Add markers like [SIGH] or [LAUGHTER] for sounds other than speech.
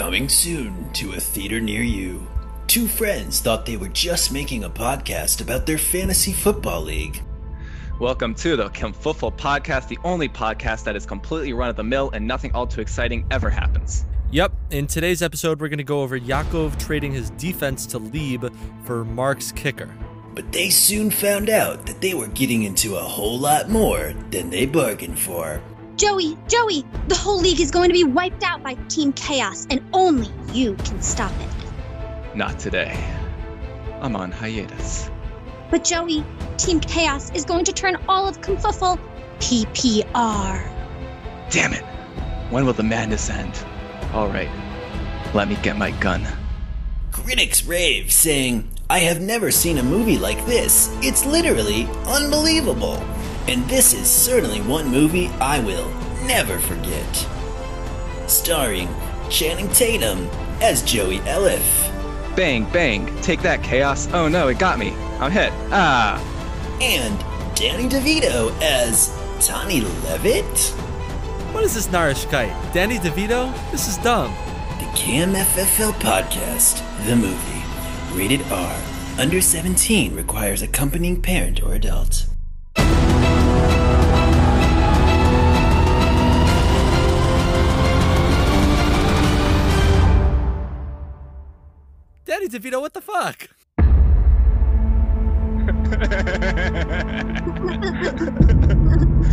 Coming soon to a theater near you. Two friends thought they were just making a podcast about their fantasy football league. Welcome to the Kimfuffle Podcast, the only podcast that is completely run of the mill and nothing all too exciting ever happens. Yep, in today's episode, we're going to go over Yakov trading his defense to Lieb for Mark's kicker. But they soon found out that they were getting into a whole lot more than they bargained for. Joey, Joey, the whole league is going to be wiped out by Team Chaos, and only you can stop it. Not today. I'm on hiatus. But Joey, Team Chaos is going to turn all of Kumfuffle PPR. Damn it! When will the madness end? Alright, let me get my gun. Critics rave, saying, I have never seen a movie like this. It's literally unbelievable. And this is certainly one movie I will never forget. Starring Channing Tatum as Joey Elif. Bang, bang, take that, Chaos. Oh no, it got me. I'm hit. Ah! And Danny DeVito as Tony Levitt. What is this narishkeit? Danny DeVito? This is dumb. The KMFFL Podcast, the movie. Rated R. Under 17 requires accompanying parent or adult. Danny DeVito, what the fuck? [LAUGHS]